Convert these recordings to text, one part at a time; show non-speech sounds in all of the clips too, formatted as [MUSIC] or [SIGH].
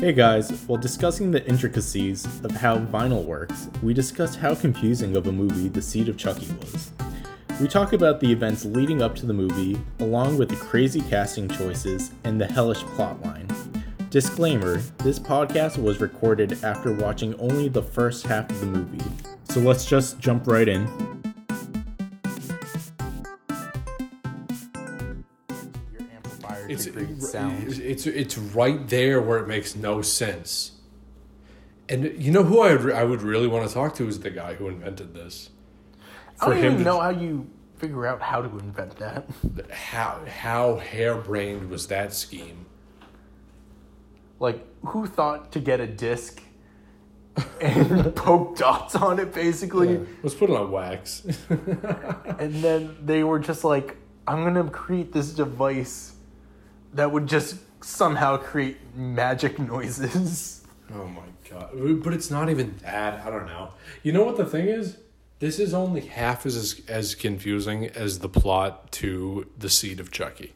Hey guys, while discussing the intricacies of how vinyl works, we discussed how confusing of a movie The Seed of Chucky was. We talk about the events leading up to the movie, along with the crazy casting choices and the hellish plotline. Disclaimer this podcast was recorded after watching only the first half of the movie, so let's just jump right in. It's it's it's it's right there where it makes no sense. And you know who I would, I would really want to talk to is the guy who invented this. I don't even know how you figure out how to invent that. how how harebrained was that scheme? Like, who thought to get a disc and [LAUGHS] poke dots on it, basically? Let's put it on wax. [LAUGHS] And then they were just like, I'm gonna create this device that would just somehow create magic noises. oh my god! But it's not even that. I don't know. You know what the thing is? This is only half as as confusing as the plot to the Seed of Chucky.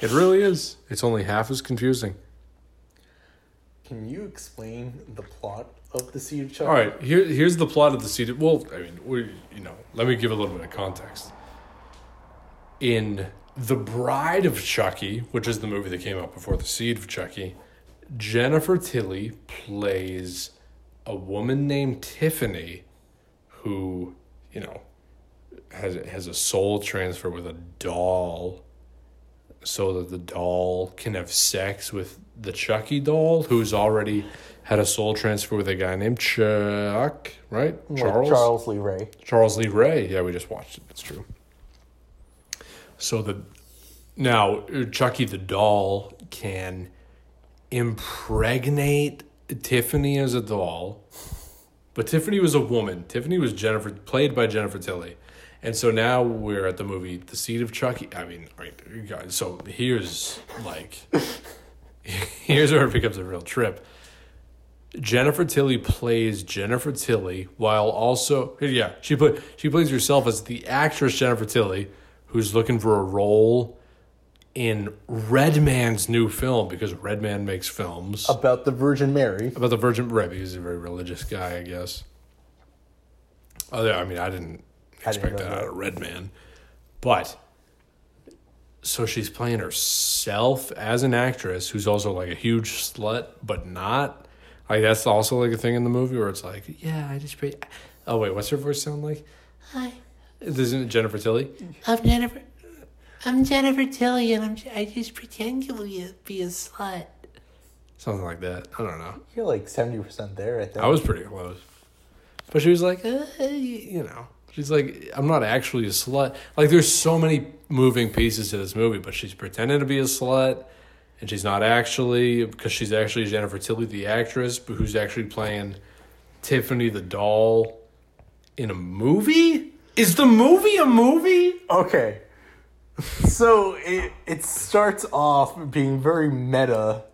It really is. It's only half as confusing. Can you explain the plot of the Seed of Chucky? All right, here here's the plot of the seed. Well, I mean, we you know, let me give a little bit of context. In The Bride of Chucky, which is the movie that came out before The Seed of Chucky, Jennifer Tilly plays a woman named Tiffany who, you know, has has a soul transfer with a doll so that the doll can have sex with the Chucky doll, who's already had a soul transfer with a guy named Chuck, right? Charles. Charles Lee Ray. Charles Lee Ray. Yeah, we just watched it. That's true. So the now Chucky the doll can impregnate Tiffany as a doll, but Tiffany was a woman. Tiffany was Jennifer, played by Jennifer Tilly, and so now we're at the movie The Seed of Chucky. I mean, right. So here's like, [LAUGHS] here's where it becomes a real trip. Jennifer Tilly plays Jennifer Tilly while also yeah she put she plays herself as the actress Jennifer Tilly who's looking for a role in Redman's new film because Redman makes films About the Virgin Mary. about the Virgin right because he's a very religious guy I guess. Other I mean I didn't I didn't expect that that. out of Redman, but so she's playing herself as an actress who's also like a huge slut, but not. Like that's also like a thing in the movie where it's like, yeah, I just pre- Oh wait, what's her voice sound like? Hi, Isn't it Jennifer Tilly? I'm Jennifer. I'm Jennifer Tilly, and I'm I just pretend to be a, be a slut. Something like that. I don't know. You're like 70% there, I think. I was pretty close, but she was like, uh, you know, she's like, I'm not actually a slut. Like, there's so many moving pieces to this movie, but she's pretending to be a slut, and she's not actually because she's actually Jennifer Tilly, the actress, but who's actually playing Tiffany the doll in a movie. Is the movie a movie? Okay. So it it starts off being very meta,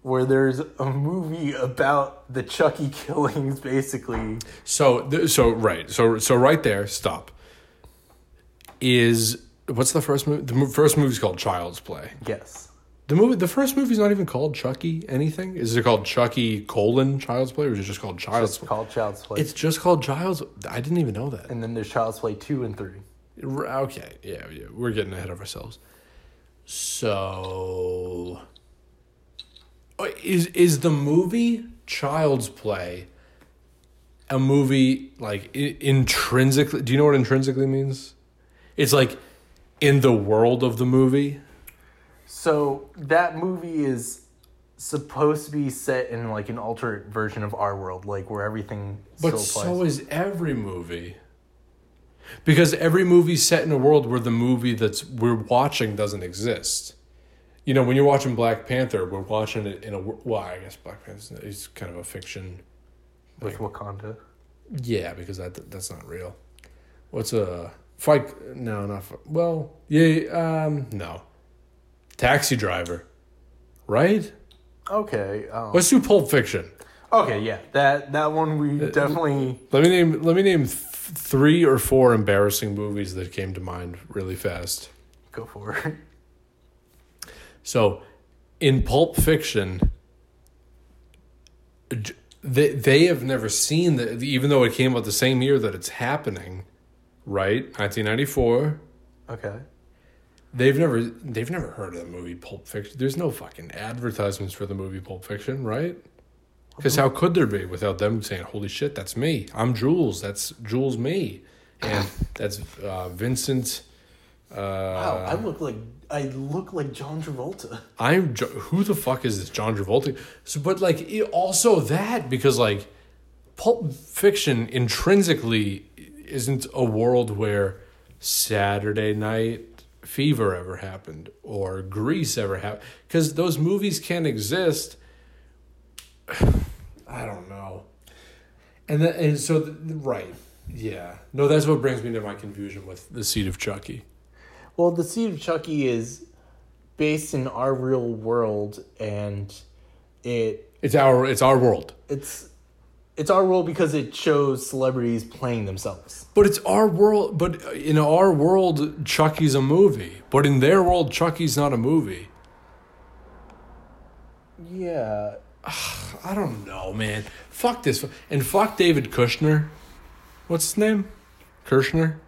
where there's a movie about the Chucky killings, basically. So, so right, so so right there, stop. Is what's the first movie? The first movie's called Child's Play. Yes. The movie, the first movie's not even called Chucky anything. Is it called Chucky colon Child's Play, or is it just called Child's It's Play? called Child's Play. It's just called Child's. I didn't even know that. and then there's Child's Play 2 and 3. Okay, yeah, yeah, we're getting ahead of ourselves. So, uh, is is the movie Child's Play a movie like intrinsically? Do you know what intrinsically means? It's like in the world of the movie. So that movie is supposed to be set in like an alternate version of our world, like where everything But still so is every movie. Because every movie's set in a world where the movie that's we're watching doesn't exist. You know, when you're watching Black Panther, we're watching it in a well, I guess Black Panther is kind of a fiction. with Wakanda. Yeah, because that that's not real. What's a fight? No, not well. Yeah, um, no. Taxi Driver, right? Okay. Um, Let's do Pulp Fiction. okay, yeah. That that one we definitely Let me name let me name th- three or four embarrassing movies that came to mind really fast. go for it. So, in Pulp Fiction, they they have never seen that, even though it came out the same year that it's happening, right? 1994. Okay. They've never they've never heard of the movie Pulp Fiction. There's no fucking advertisements for the movie Pulp Fiction, right? Because how could there be without them saying, "Holy shit, that's me. I'm Jules. That's Jules me," and [LAUGHS] that's uh, Vincent. Uh, Wow, I look like I look like John Travolta. I'm Jo- who the fuck is this John Travolta? So, but like it, also that because like Pulp Fiction intrinsically isn't a world where Saturday Night Fever ever happened or Grease ever happened because those movies can't exist. [SIGHS] I don't know, and that, and so the, right, yeah, no, that's what brings me to my confusion with the seed of Chucky. Well, the Seed of Chucky is based in our real world, and it It's our it's our world. it's it's our world because it shows celebrities playing themselves. But it's our world. But in our world, Chucky's a movie. But in their world, Chucky's not a movie. Yeah. [SIGHS] I don't know, man. Fuck this. And fuck David Kushner. What's his name? Kushner?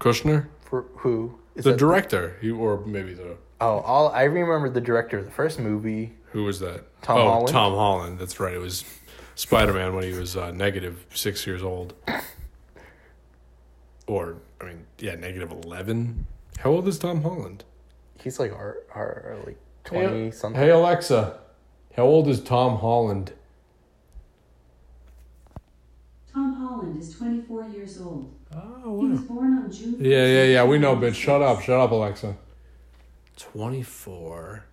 Kushner? For who? Is The director. He, or maybe the. Oh, all I remember the director of the first movie. Who was that? Tom oh, Holland? Tom Holland. That's right. It was Spider Man when he was uh, negative six years old. Or, I mean, yeah, negative 11. How old is Tom Holland? He's like our our like twenty something. Hey Alexa, how old is Tom Holland? Tom Holland is 24 years old. Oh, He was born on June. Yeah, yeah, yeah. We know, 1st, bitch. Shut up, shut up, Alexa. Twenty-four.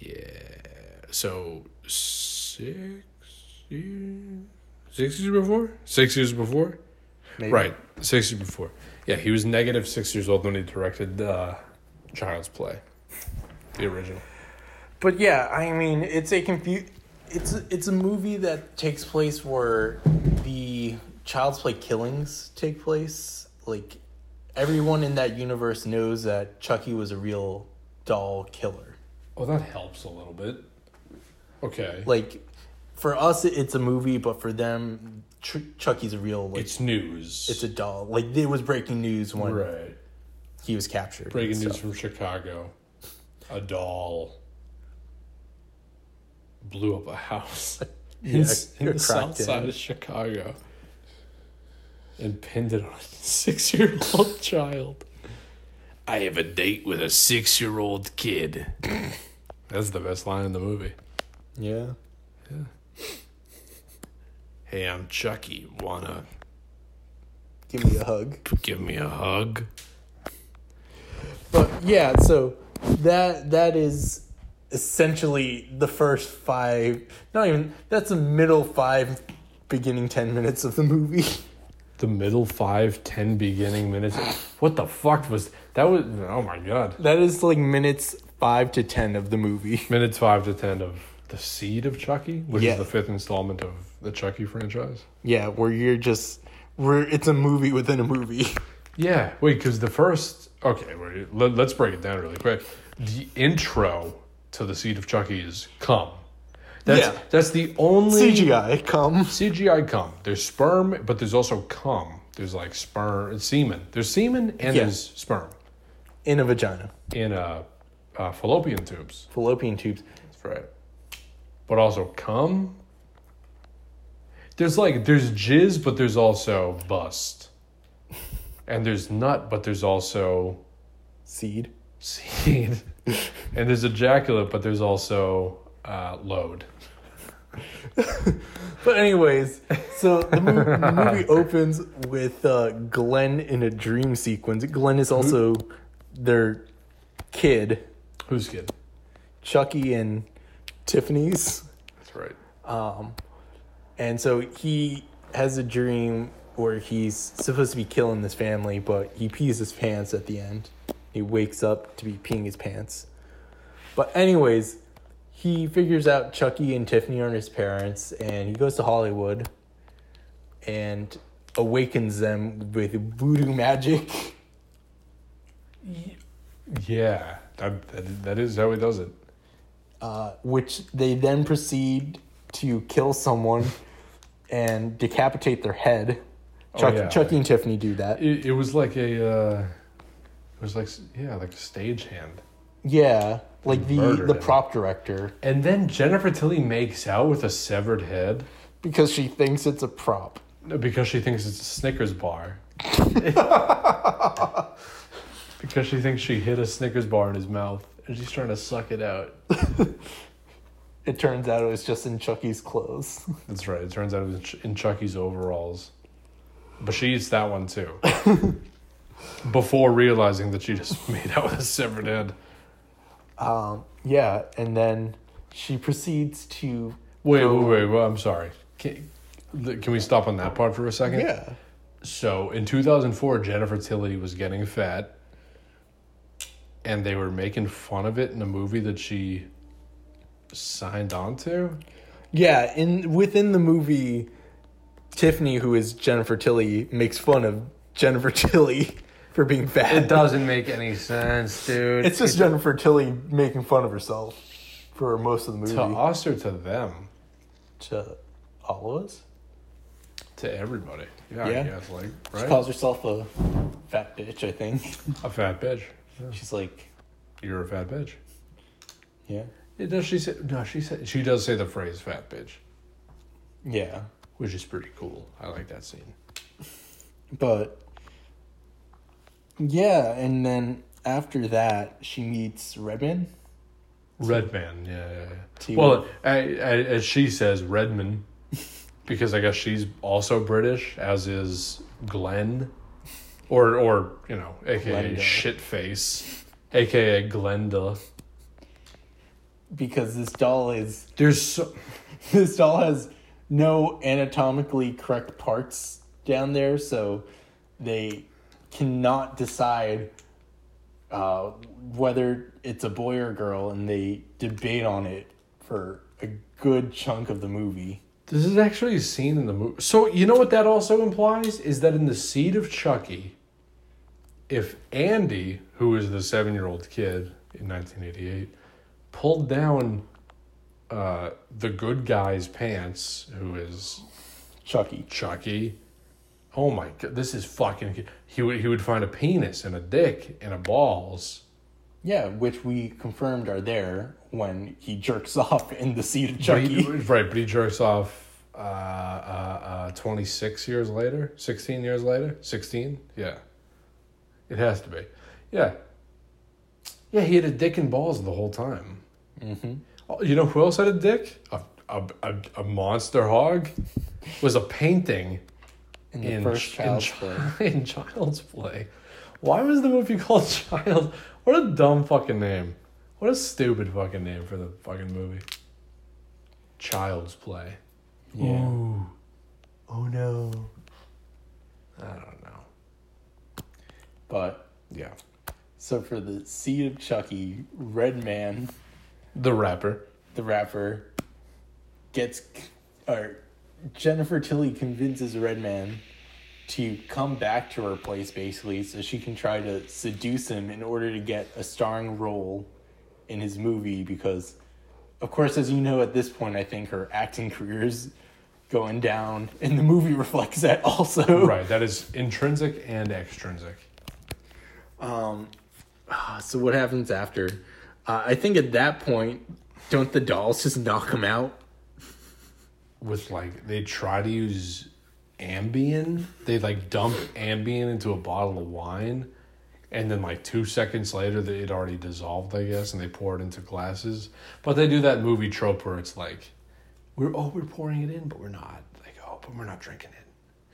Yeah. So six years. Six years before. Six years before. Maybe. Right. Six years before. Yeah, he was negative six years old when he directed uh, Child's Play, the original. But yeah, I mean, it's a confu- It's it's a movie that takes place where the Child's Play killings take place. Like everyone in that universe knows that Chucky was a real doll killer. Oh, that helps a little bit. Okay. Like for us, it's a movie, but for them, Ch- Chucky's a real. Like, it's news. it's a doll. Like it was breaking news when right. he was captured. Breaking news from Chicago. A doll blew up a house [LAUGHS] in, Yeah, s- [LAUGHS] in the south cracked side of Chicago and pinned it on a [LAUGHS] six year old child. I have a date with a six year old kid. That's the best line in the movie. Yeah. Yeah. Hey, I'm Chucky. Wanna Give me a hug. give me a hug? But yeah, so that that is essentially the first five. Not even that's the middle five, beginning ten minutes of the movie. The middle five, ten beginning minutes. What the fuck was that? Was oh my god. That is like minutes five to ten of the movie. Minutes five to ten of the seed of Chucky, which Yeah. is the fifth installment of the Chucky franchise. Yeah, where you're just where it's a movie within a movie. [LAUGHS] Yeah, wait, because the first okay, wait, let, let's break it down really quick. The intro to the seed of Chucky is come. That's Yeah. that's the only CGI come. CGI cum. There's sperm, but there's also cum. There's like sperm, semen. There's semen and Yeah. there's sperm in a vagina. in a uh, fallopian tubes. Fallopian tubes. That's right. But also cum. There's like there's jizz, but there's also bust. And there's nut, but there's also Seed. seed. [LAUGHS] and there's ejaculate, but there's also uh, load. But anyways, so the, mo- the movie [LAUGHS] opens with uh, Glenn in a dream sequence. Glenn is also their kid, Who's kid? Chucky and Tiffany's. That's right. Um, and so he has a dream where he's supposed to be killing this family, but he pees his pants at the end. He wakes up to be peeing his pants. But anyways, he figures out Chucky and Tiffany aren't his parents, and he goes to Hollywood and awakens them with voodoo magic. Yeah, that, that, that is how he does it. Uh, which they then proceed to kill someone and decapitate their head. Chuck, yeah. Chucky and Tiffany do that. It, it was like a, uh, it was like yeah, like a stagehand. Yeah, like the Murdered the him. prop director And then Jennifer Tilly makes out with a severed head because she thinks it's a prop. because she thinks it's a Snickers bar. [LAUGHS] because she thinks she hit a Snickers bar in his mouth and she's trying to suck it out. [LAUGHS] It turns out it was just in Chucky's clothes. [LAUGHS] That's right. It turns out it was in in Chucky's overalls. But she eats that one too. [LAUGHS] Before realizing that she just made out with a severed head. Um, yeah, and then she proceeds to Wait, go- wait, wait, wait. I'm sorry. Can, can we stop on that part for a second? Yeah, So in 2004, Jennifer Tilly was getting fat, and they were making fun of it in a movie that she signed on to. yeah. In within the movie, Tiffany, who is Jennifer Tilly, makes fun of Jennifer [LAUGHS] Tilly for being fat. It doesn't make any sense, dude. It's just Jennifer Tilly making fun of herself for most of the movie. to us or to them, To all of us. to everybody. Yeah, Yeah. I guess like She right. calls herself a fat bitch. I think a fat bitch. She's like, You're a fat bitch. yeah, Yeah, does she say? No, she said she does say the phrase "fat bitch," yeah. which is pretty cool. I like that scene. But yeah, and then after that, she meets Redman. Redman, yeah, yeah, yeah. To- Well, I, I, as she says, Redman, because I guess she's also British, as is Glenn, or or you know, aka Glenda. shitface, aka Glenda. because this doll is There's so [LAUGHS] this doll has no anatomically correct parts down there, so they cannot decide uh, whether it's a boy or girl, and they debate on it for a good chunk of the movie. this is actually a scene in the movie. So you know what that also implies is that in the seed of Chucky, if Andy, who is the seven-year-old kid in 1988, pulled down uh, the good guy's pants, who is Chucky. Chucky. Oh my god, this is fucking. He would he would find a penis and a dick and a balls. Yeah, which we confirmed are there when he jerks [LAUGHS] off in the seat of But Chucky. he- right, but he jerks off uh, uh, uh, 26 years later, 16 years later, 16. Yeah, it has to be. Yeah, yeah. He had a dick and balls the whole time. hmm Oh, You know who else had a dick? A a, a, a monster hog was a painting In the in, first child's chi- play. [LAUGHS] in Child's Play. Why was the movie [LAUGHS] called Child? What a dumb fucking name. What a stupid fucking name for the fucking movie. Child's Play. Yeah. Ooh. Oh no. I don't know. But Yeah. so for the seed of Chucky, Redman, The rapper. the rapper, gets or Jennifer Tilly convinces Redman to come back to her place basically so she can try to seduce him in order to get a starring role in his movie because of course as you know at this point I think her acting career is going down and the movie [LAUGHS] reflects that also. Right. That is intrinsic and extrinsic. Um, ah, so what happens after? Uh, I think at that point, don't the dolls just knock him out? With like they try to use Ambien. They like dump Ambien into a bottle of wine. And then like two seconds later, it already dissolved, I guess, and they pour it into glasses. But they do that movie trope where it's like, we're oh we're pouring it in, but we're not. Like oh, but we're not drinking it.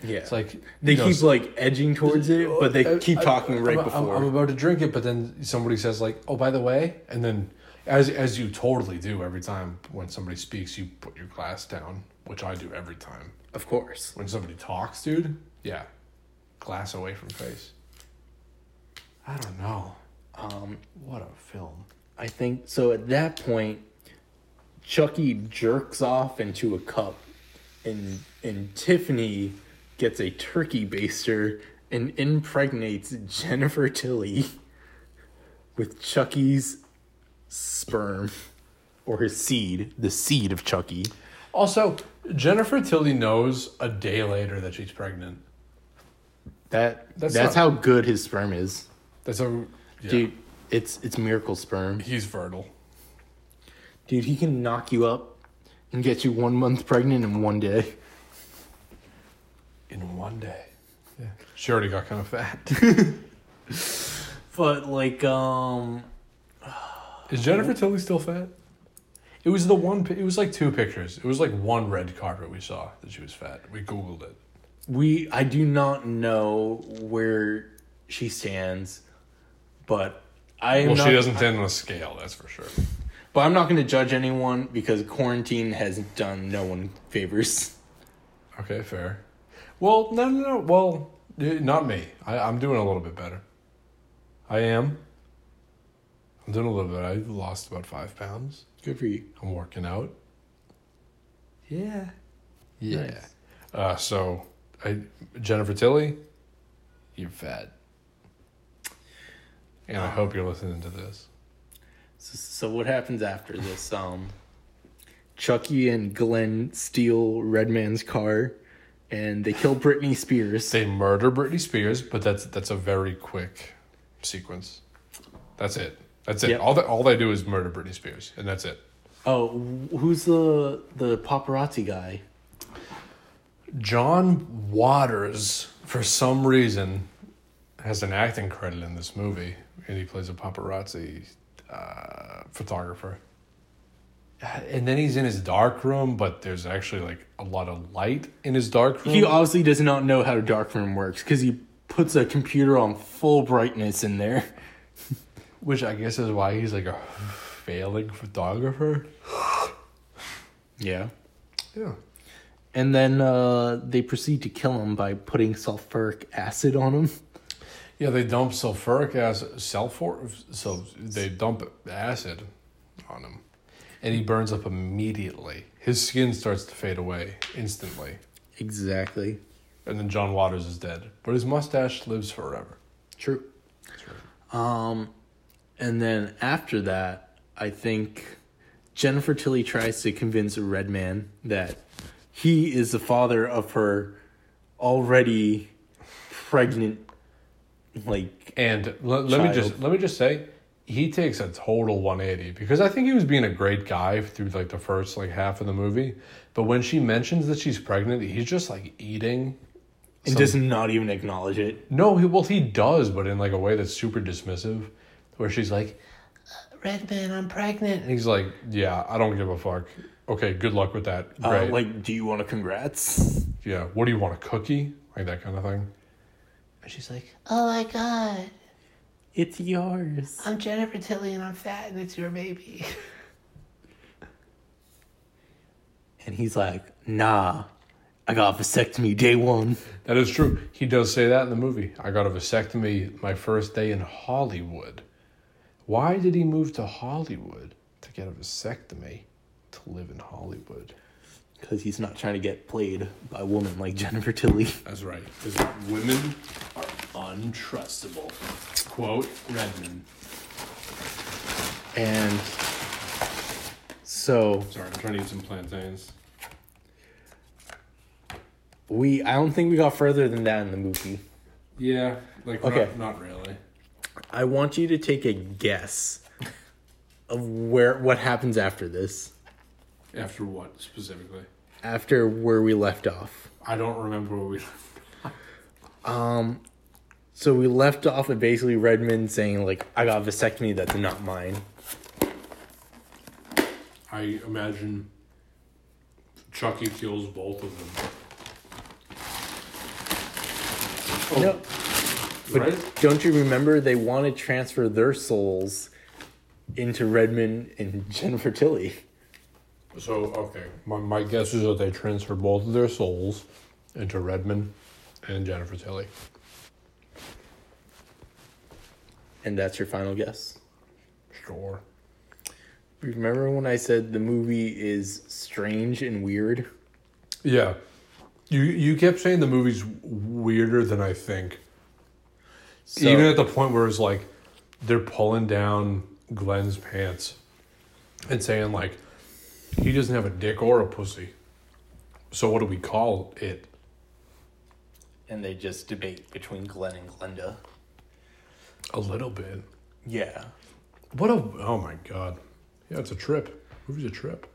Yeah, It's like they you know, keep like edging towards it, but they I- keep I- talking right I'm, before. I'm, I'm about to drink it, but then somebody says like, "Oh, by the way," and then as as you totally do every time when somebody speaks, you put your glass down, which I do every time of course. when somebody talks, dude. Yeah, glass away from face. I don't know. Um, What a film. I think so. At that point, Chucky jerks off into a cup, and and Tiffany gets a turkey baster and impregnates Jennifer Tilly with Chucky's sperm or his seed, the seed of Chucky. Also, Jennifer Tilly knows a day later that she's pregnant. That That's that's, not- how good his sperm is, That's a yeah, dude. It's it's miracle sperm, He's fertile. dude. He can knock you up and get you one month pregnant in one day. In one day. Yeah. She already got kind of fat. [LAUGHS] But like, um, Is Jennifer Tilly still fat? It was the one. It was like two pictures. It was like one red carpet we saw that she was fat. We googled it. we I do not know where she stands, but I Well, not, she doesn't stand on a scale. That's for sure. But I'm not going to judge anyone because quarantine has done no one favors. Okay, fair. Well, no, no, no. Well, not me. I, I'm doing a little bit better. I am. I'm doing a little bit. I lost about five pounds. Good for you. I'm working out. Yeah. Yeah. Nice. Uh, so, I, Jennifer Tilly, you're fat. And I hope you're listening to this. So, so what happens after this? Um, Chucky and Glenn steal Redman's car, and they kill Britney Spears. They murder Britney Spears, but that's that's a very quick sequence. That's it. That's it. Yep. All that all they do is murder Britney Spears, and that's it. Oh, who's the the paparazzi guy? John Waters, for some reason, has an acting credit in this movie, and he plays a paparazzi uh, photographer. And then he's in his dark room, but there's actually like a lot of light in his dark room. He obviously does not know how darkroom works because he puts a computer on full brightness in there. [LAUGHS] which I guess is why he's like a failing photographer. Yeah. Yeah. And then uh, they proceed to kill him by putting sulfuric acid on him. Yeah, they dump sulfuric acid, sulfur, so they dump acid on him, and he burns up immediately. His skin starts to fade away instantly, Exactly. and then John Waters is dead, but his mustache lives forever. True. Um, and then after that, I think Jennifer Tilly tries to convince Redman that he is the father of her already pregnant, like And l- let me just let me just say, he takes a total 180 because I think he was being a great guy through like the first like half of the movie, but when she mentions that she's pregnant, he's just like eating and some- does not even acknowledge it. No, he, well, he does, but in like a way that's super dismissive, where she's like, Redman, I'm pregnant. and he's like, "Yeah, I don't give a fuck. Okay, good luck with that. Uh, like, do you want a congrats? yeah, what do you want, a cookie? Like that kind of thing." And she's like, Oh my god. It's yours. I'm Jennifer Tilly and I'm fat and it's your baby. And he's like, nah, I got a vasectomy day one. "That is true." He does say that in the movie. I got a vasectomy my first day in Hollywood. Why did he move to Hollywood to get a vasectomy to live in Hollywood? Because he's not trying to get played by a woman like Jennifer Tilly. That's right, because women are untrustable. Quote Redman. And so Sorry, I'm trying to eat some plantains. we, I don't think we got further than that in the movie. Yeah, like Okay. not, not really. I want you to take a guess of where what happens after this, After what specifically? after where we left off. I don't remember what we. Left. Um, so we left off at basically Redman saying like, "I got a vasectomy that's not mine." I imagine Chucky kills both of them. No, but right? don't you remember they want to transfer their souls into Redman and [LAUGHS] Jennifer Tilly? So okay, my, my guess is that they transfer both of their souls into Redman and Jennifer Tilly. And that's your final guess. Sure. Remember when I said the movie is strange and weird? Yeah. You you kept saying the movie's weirder than I think. So, Even at the point where it's like they're pulling down Glenn's pants and saying like he doesn't have a dick or a pussy. So what do we call it? And they just debate between Glenn and Glenda. A little bit. Yeah. What a oh my god. Yeah, it's a trip. Movie's a trip.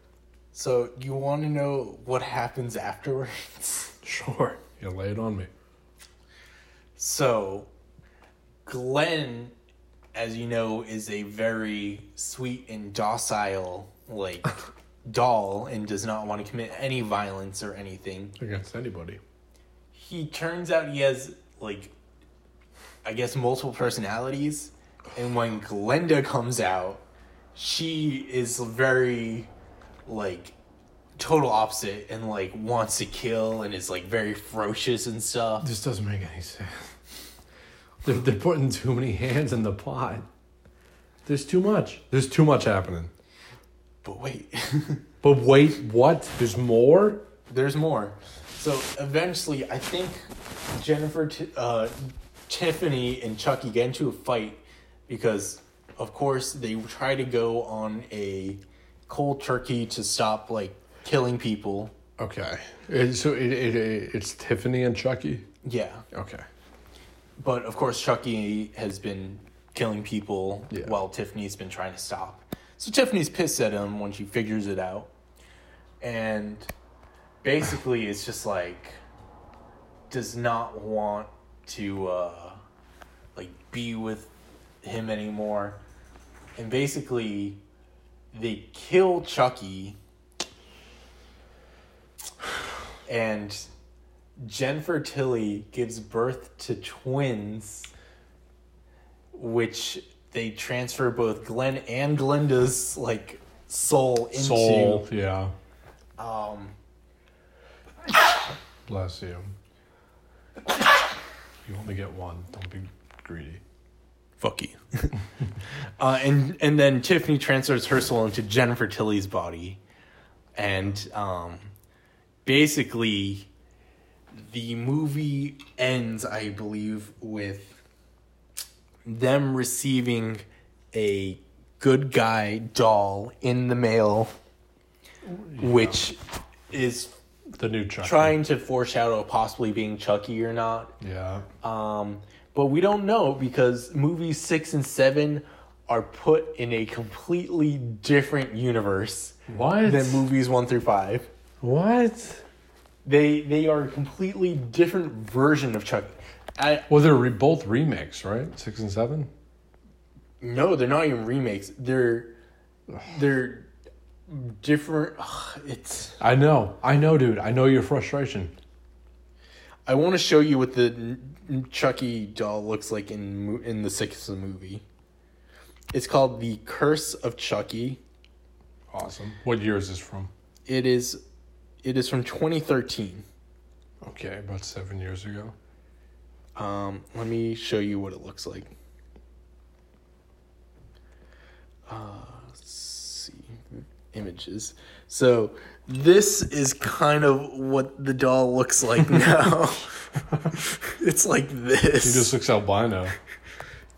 So you want to know what happens afterwards? [LAUGHS] Sure. Yeah, lay it on me. So, Glenn, as you know, is a very sweet and docile, like, [LAUGHS] doll and does not want to commit any violence or anything. Against anybody. He turns out he has, like, I guess multiple personalities. And when Glenda comes out, she is very, like, total opposite and, like, wants to kill and is, like, very ferocious and stuff. This doesn't make any sense. They're, they're putting too many hands in the pot. There's too much. There's too much happening. But wait. [LAUGHS] But wait, what? There's more? There's more. So eventually, I think Jennifer, uh, Tiffany, and Chucky get into a fight because, of course, they try to go on a cold turkey to stop like killing people. Okay. So it, it, it, it's Tiffany and Chucky? Yeah, Okay. but of course, Chucky has been killing people Yeah. while Tiffany's been trying to stop. So Tiffany's pissed at him when she figures it out, and basically, it's just like does not want to uh, like be with him anymore, and basically, they kill Chucky, and Jennifer Tilly gives birth to twins, which they transfer both Glenn and Glenda's like soul into. Soul, yeah. Um, Bless you. You only get one. Don't be greedy. fuck you. [LAUGHS] uh, and and then Tiffany transfers her soul into Jennifer Tilly's body, and um, basically, the movie ends, I believe, with them receiving a good guy doll in the mail, which is The new Chucky. trying to foreshadow possibly being Chucky or not. Yeah. Um, but we don't know because movies six and seven are put in a completely different universe What? than movies one through five. what? They they are a completely different version of Chucky. I, Well, they're re- both remakes, right? Six and seven? no, they're not even remakes. They're they're different. ugh, It's I know. I know, dude. I know your frustration. I want to show you what the Chucky doll looks like in in the sixth movie. It's called the Curse of Chucky. Awesome. What year is this from? It is it is from 2013. Okay, about seven years ago. Um, let me show you what it looks like. Uh, let's see images. So this is kind of what the doll looks like [LAUGHS] now. [LAUGHS] it's like this. He just looks albino.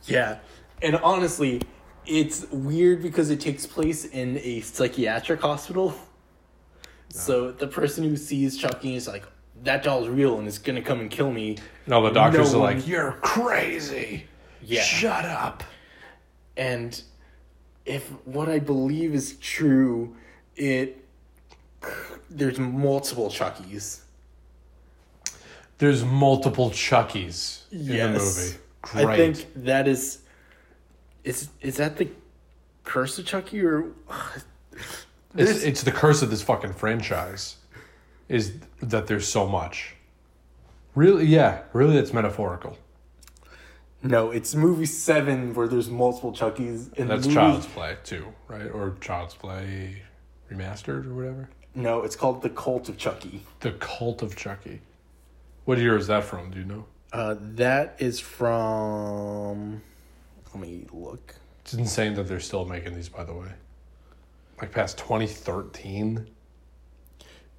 Yeah. And honestly, it's weird because it takes place in a psychiatric hospital. So the person who sees Chucky is like, that doll's real and it's gonna come and kill me. No, the doctors No are one- like, "You're crazy. Yeah. Shut up." And if what I believe is true, it there's multiple Chuckies. There's multiple Chuckies in the movie. Great. I think that is is is that the curse of Chucky or [SIGHS] it's, it's the curse of this fucking franchise, is that there's so much. Really, yeah, really, it's metaphorical. No, it's movie seven where there's multiple Chuckies. In That's the movie, Child's Play too, right? Or Child's Play remastered or whatever. No, it's called the Cult of Chucky. The Cult of Chucky. What year is that from? Do you know? Uh, that is from. Let me look. It's insane that they're still making these, by the way. Like past 2013.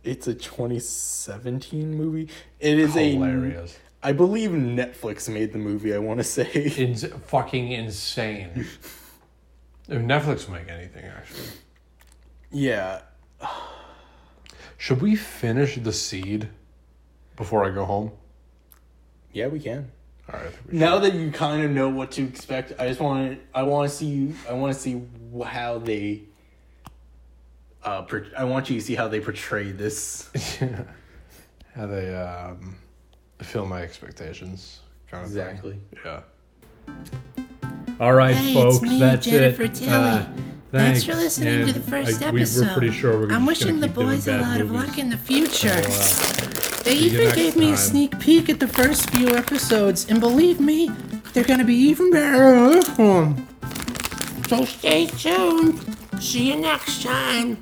It's a 2017 movie. It is a. Hilarious. I believe Netflix made the movie. I want to say. [LAUGHS] It's fucking insane. If Netflix make anything, actually. yeah. Should we finish the seed before I go home? Yeah, we can. All right. I think we Now that you kind of know what to expect, I just want to. I want to see. I want to see how they. Uh, per- I want you to see how they portray this. should. [LAUGHS] How they um, fill my expectations. Kind of thing. Exactly. Yeah. All right, Hey, folks, it's me, that's Jennifer it. Tilly. Uh, Thanks thanks for listening to the first I- episode. We're pretty sure we're I'm wishing the boys a bad lot of luck in the future. So, uh, They even next gave me a sneak peek at the first few episodes, and believe me, they're gonna be even better than this one. So stay tuned. See you next time.